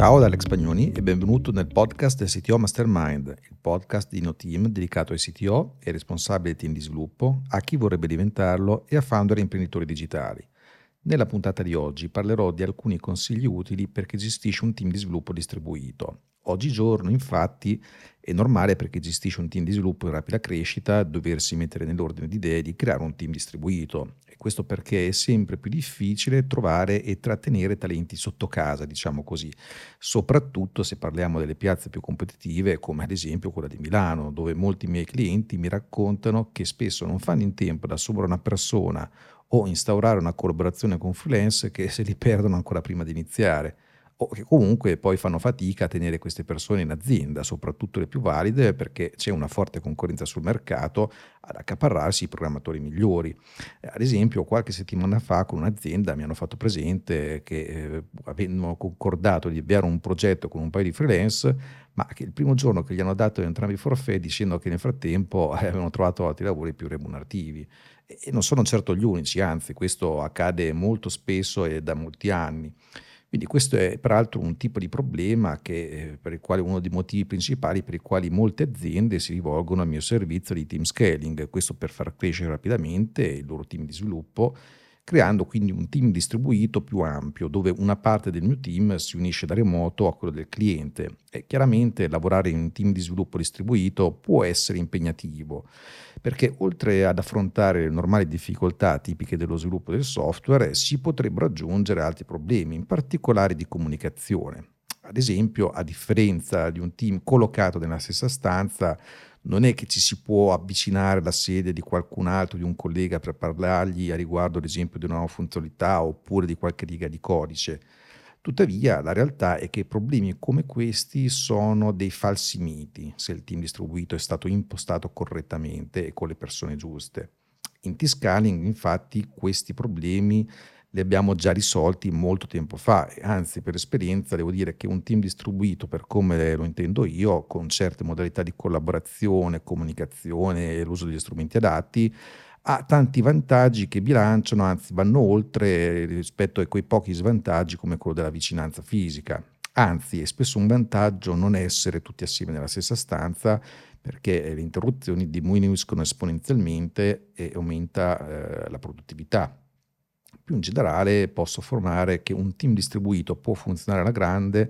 Ciao da Alex Pagnoni e benvenuto nel podcast del CTO Mastermind, il podcast di NoTeam dedicato ai CTO e responsabili team di sviluppo, a chi vorrebbe diventarlo e a founder e imprenditori digitali. Nella puntata di oggi parlerò di alcuni consigli utili per chi gestisce un team di sviluppo distribuito. Oggigiorno, infatti, è normale per chi gestisce un team di sviluppo in rapida crescita doversi mettere nell'ordine di idee di creare un team distribuito questo perché è sempre più difficile trovare e trattenere talenti sotto casa, diciamo così, soprattutto se parliamo delle piazze più competitive come ad esempio quella di Milano, dove molti miei clienti mi raccontano che spesso non fanno in tempo ad assumere una persona o instaurare una collaborazione con freelance che se li perdono ancora prima di iniziare o che comunque poi fanno fatica a tenere queste persone in azienda, soprattutto le più valide, perché c'è una forte concorrenza sul mercato ad accaparrarsi i programmatori migliori. Ad esempio, qualche settimana fa con un'azienda mi hanno fatto presente che eh, avevano concordato di avviare un progetto con un paio di freelance, ma che il primo giorno che gli hanno dato entrambi i forfè dicendo che nel frattempo eh, avevano trovato altri lavori più remunerativi. E non sono certo gli unici, anzi questo accade molto spesso e da molti anni. Quindi questo è peraltro un tipo di problema che, eh, per il quale uno dei motivi principali per i quali molte aziende si rivolgono al mio servizio di team scaling, questo per far crescere rapidamente il loro team di sviluppo creando quindi un team distribuito più ampio, dove una parte del mio team si unisce da remoto a quello del cliente. E chiaramente lavorare in un team di sviluppo distribuito può essere impegnativo, perché oltre ad affrontare le normali difficoltà tipiche dello sviluppo del software, si potrebbero aggiungere altri problemi, in particolare di comunicazione. Ad esempio, a differenza di un team collocato nella stessa stanza, non è che ci si può avvicinare alla sede di qualcun altro, di un collega per parlargli a riguardo ad esempio di una nuova funzionalità oppure di qualche riga di codice. Tuttavia la realtà è che problemi come questi sono dei falsi miti se il team distribuito è stato impostato correttamente e con le persone giuste. In T-Scaling infatti questi problemi li abbiamo già risolti molto tempo fa, anzi per esperienza devo dire che un team distribuito per come lo intendo io, con certe modalità di collaborazione, comunicazione e l'uso degli strumenti adatti, ha tanti vantaggi che bilanciano, anzi vanno oltre rispetto a quei pochi svantaggi come quello della vicinanza fisica. Anzi, è spesso un vantaggio non essere tutti assieme nella stessa stanza perché le interruzioni diminuiscono esponenzialmente e aumenta eh, la produttività. Più in generale posso affermare che un team distribuito può funzionare alla grande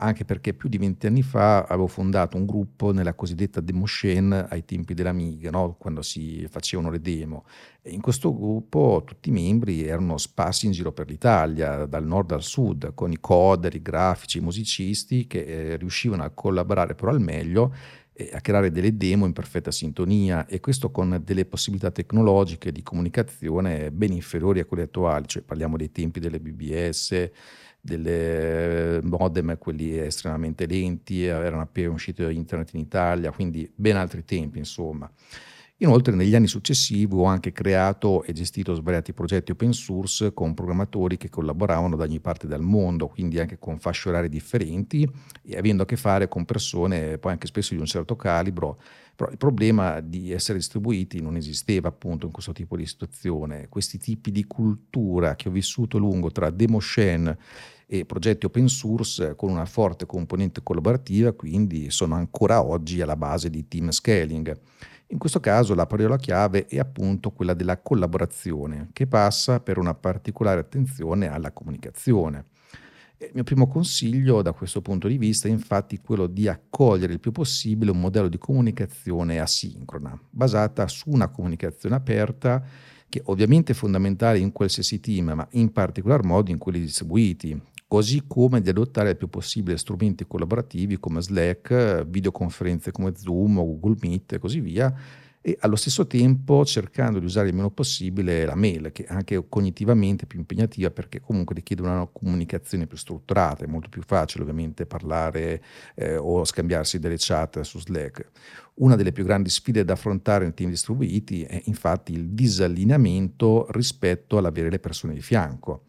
anche perché più di venti anni fa avevo fondato un gruppo nella cosiddetta demo scene ai tempi dell'Amiga, no? quando si facevano le demo. E in questo gruppo tutti i membri erano sparsi in giro per l'Italia, dal nord al sud, con i coder, i grafici, i musicisti che eh, riuscivano a collaborare però al meglio a creare delle demo in perfetta sintonia e questo con delle possibilità tecnologiche di comunicazione ben inferiori a quelle attuali, cioè parliamo dei tempi delle BBS, delle modem, quelli estremamente lenti, erano appena usciti internet in Italia, quindi ben altri tempi insomma. Inoltre negli anni successivi ho anche creato e gestito svariati progetti open source con programmatori che collaboravano da ogni parte del mondo, quindi anche con fasce orarie differenti e avendo a che fare con persone poi anche spesso di un certo calibro. Però il problema di essere distribuiti non esisteva appunto in questo tipo di situazione. Questi tipi di cultura che ho vissuto a lungo tra Demoscene e progetti open source con una forte componente collaborativa, quindi sono ancora oggi alla base di team scaling. In questo caso la parola chiave è appunto quella della collaborazione, che passa per una particolare attenzione alla comunicazione. Il mio primo consiglio da questo punto di vista è infatti quello di accogliere il più possibile un modello di comunicazione asincrona, basata su una comunicazione aperta che ovviamente è fondamentale in qualsiasi team, ma in particolar modo in quelli distribuiti, così come di adottare il più possibile strumenti collaborativi come Slack, videoconferenze come Zoom Google Meet e così via, e allo stesso tempo cercando di usare il meno possibile la mail, che è anche cognitivamente più impegnativa perché comunque richiede una comunicazione più strutturata, è molto più facile ovviamente parlare eh, o scambiarsi delle chat su Slack. Una delle più grandi sfide da affrontare nei team distribuiti è infatti il disallineamento rispetto all'avere le persone di fianco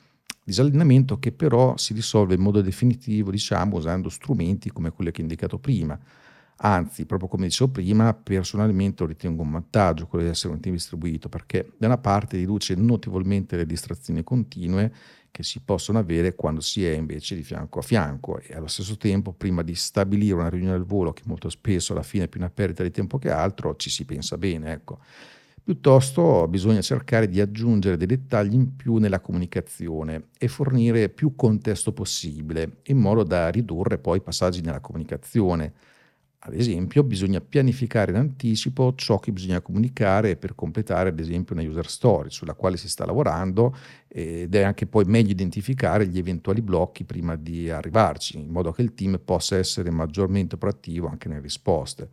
disallineamento che però si risolve in modo definitivo, diciamo, usando strumenti come quelli che ho indicato prima. Anzi, proprio come dicevo prima, personalmente ritengo un vantaggio quello di essere un team distribuito perché da una parte riduce notevolmente le distrazioni continue che si possono avere quando si è invece di fianco a fianco e allo stesso tempo prima di stabilire una riunione al volo che molto spesso alla fine è più una perdita di tempo che altro ci si pensa bene ecco piuttosto bisogna cercare di aggiungere dei dettagli in più nella comunicazione e fornire più contesto possibile in modo da ridurre poi i passaggi nella comunicazione ad esempio, bisogna pianificare in anticipo ciò che bisogna comunicare per completare, ad esempio, una user story sulla quale si sta lavorando ed è anche poi meglio identificare gli eventuali blocchi prima di arrivarci, in modo che il team possa essere maggiormente proattivo anche nelle risposte.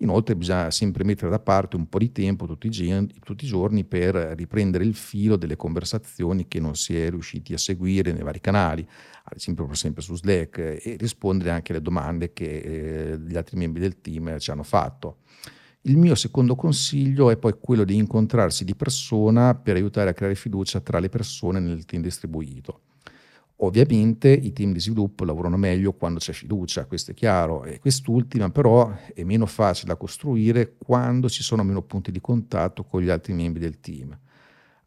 Inoltre bisogna sempre mettere da parte un po' di tempo tutti i, giorni, tutti i giorni per riprendere il filo delle conversazioni che non si è riusciti a seguire nei vari canali, ad esempio esempio su Slack, e rispondere anche alle domande che eh, gli altri membri del team ci hanno fatto. Il mio secondo consiglio è poi quello di incontrarsi di persona per aiutare a creare fiducia tra le persone nel team distribuito. Ovviamente i team di sviluppo lavorano meglio quando c'è fiducia, questo è chiaro, e quest'ultima però è meno facile da costruire quando ci sono meno punti di contatto con gli altri membri del team.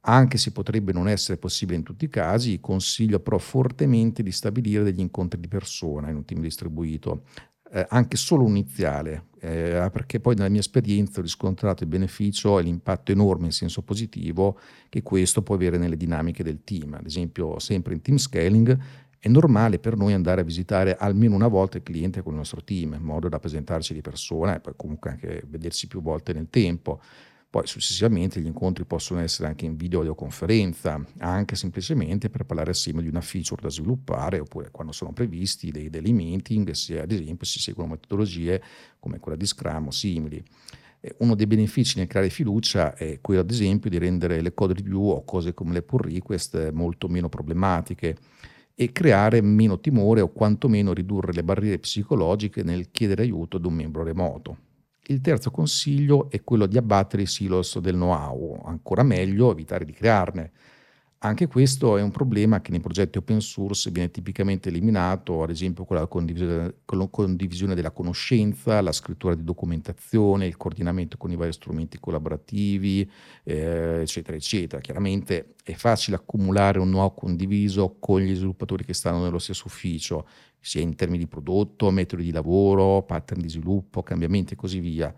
Anche se potrebbe non essere possibile in tutti i casi, consiglio però fortemente di stabilire degli incontri di persona in un team distribuito, eh, anche solo iniziale, eh, perché poi nella mia esperienza ho riscontrato il beneficio e l'impatto enorme in senso positivo che questo può avere nelle dinamiche del team. Ad esempio, sempre in team scaling è normale per noi andare a visitare almeno una volta il cliente con il nostro team, in modo da presentarci di persona e poi comunque anche vedersi più volte nel tempo. Poi successivamente gli incontri possono essere anche in videoconferenza, anche semplicemente per parlare assieme di una feature da sviluppare, oppure quando sono previsti dei daily meeting, se ad esempio si seguono metodologie come quella di Scrum o simili. Uno dei benefici nel creare fiducia è quello, ad esempio, di rendere le code review o cose come le pull request molto meno problematiche e creare meno timore o quantomeno ridurre le barriere psicologiche nel chiedere aiuto ad un membro remoto. Il terzo consiglio è quello di abbattere i silos del know-how, ancora meglio evitare di crearne. Anche questo è un problema che nei progetti open source viene tipicamente eliminato, ad esempio con la condivisione, con la condivisione della conoscenza, la scrittura di documentazione, il coordinamento con i vari strumenti collaborativi, eh, eccetera, eccetera. Chiaramente è facile accumulare un know-how condiviso con gli sviluppatori che stanno nello stesso ufficio, sia in termini di prodotto, metodi di lavoro, pattern di sviluppo, cambiamenti e così via.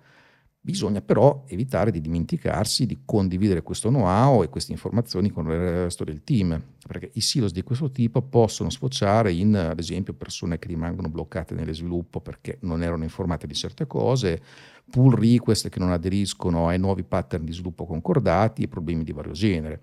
Bisogna però evitare di dimenticarsi di condividere questo know-how e queste informazioni con il resto del team, perché i silos di questo tipo possono sfociare in, ad esempio, persone che rimangono bloccate nello sviluppo perché non erano informate di certe cose, pull request che non aderiscono ai nuovi pattern di sviluppo concordati e problemi di vario genere.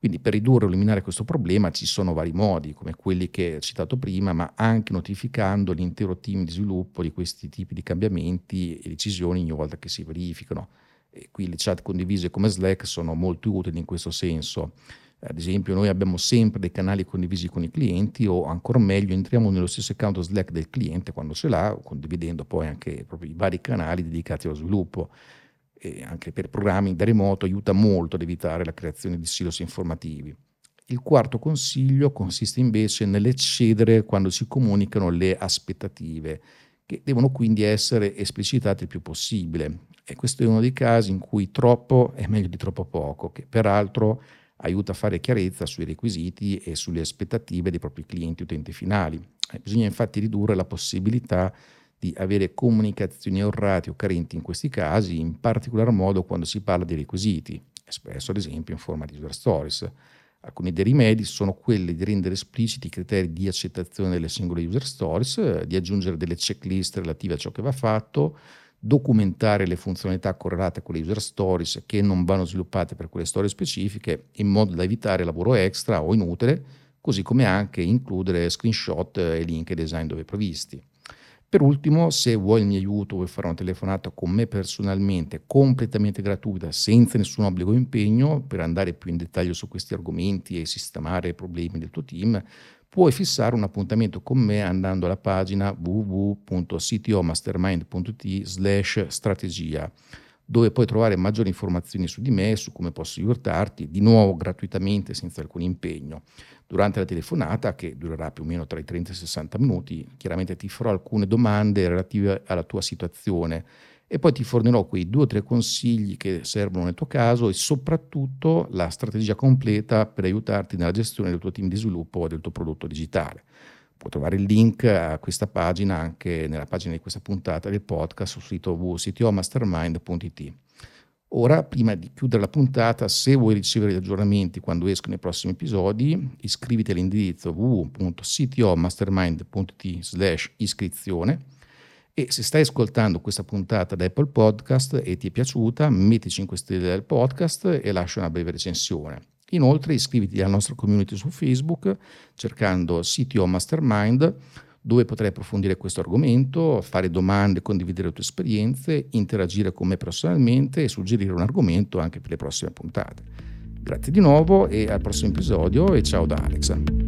Quindi per ridurre o eliminare questo problema ci sono vari modi, come quelli che ho citato prima, ma anche notificando l'intero team di sviluppo di questi tipi di cambiamenti e decisioni ogni volta che si verificano. E qui le chat condivise come Slack sono molto utili in questo senso. Ad esempio, noi abbiamo sempre dei canali condivisi con i clienti o ancora meglio entriamo nello stesso account Slack del cliente quando ce l'ha, condividendo poi anche i vari canali dedicati allo sviluppo e anche per programmi da remoto aiuta molto ad evitare la creazione di silos informativi. Il quarto consiglio consiste invece nell'eccedere quando si comunicano le aspettative, che devono quindi essere esplicitate il più possibile. E questo è uno dei casi in cui troppo è meglio di troppo poco, che peraltro aiuta a fare chiarezza sui requisiti e sulle aspettative dei propri clienti utenti finali. Eh, bisogna infatti ridurre la possibilità di avere comunicazioni errate o carenti in questi casi, in particolar modo quando si parla di requisiti, spesso ad esempio in forma di user stories. Alcuni dei rimedi sono quelli di rendere espliciti i criteri di accettazione delle singole user stories, di aggiungere delle checklist relative a ciò che va fatto, documentare le funzionalità correlate con le user stories che non vanno sviluppate per quelle storie specifiche in modo da evitare lavoro extra o inutile, così come anche includere screenshot e link e design dove previsti. Per ultimo, se vuoi il mio aiuto, vuoi fare una telefonata con me personalmente, completamente gratuita, senza nessun obbligo o impegno, per andare più in dettaglio su questi argomenti e sistemare i problemi del tuo team, puoi fissare un appuntamento con me andando alla pagina www.ctomastermind.it slash strategia dove puoi trovare maggiori informazioni su di me, su come posso aiutarti, di nuovo gratuitamente, senza alcun impegno. Durante la telefonata, che durerà più o meno tra i 30 e i 60 minuti, chiaramente ti farò alcune domande relative alla tua situazione e poi ti fornirò quei due o tre consigli che servono nel tuo caso e soprattutto la strategia completa per aiutarti nella gestione del tuo team di sviluppo e del tuo prodotto digitale. Puoi trovare il link a questa pagina anche nella pagina di questa puntata del podcast sul sito www.ctomastermind.it. Ora, prima di chiudere la puntata, se vuoi ricevere gli aggiornamenti quando escono i prossimi episodi, iscriviti all'indirizzo www.ctomastermind.it slash iscrizione e se stai ascoltando questa puntata da Apple Podcast e ti è piaciuta, metti 5 stelle al podcast e lascia una breve recensione. Inoltre iscriviti alla nostra community su Facebook cercando CTO Mastermind dove potrai approfondire questo argomento, fare domande, condividere le tue esperienze, interagire con me personalmente e suggerire un argomento anche per le prossime puntate. Grazie di nuovo e al prossimo episodio e ciao da Alexa.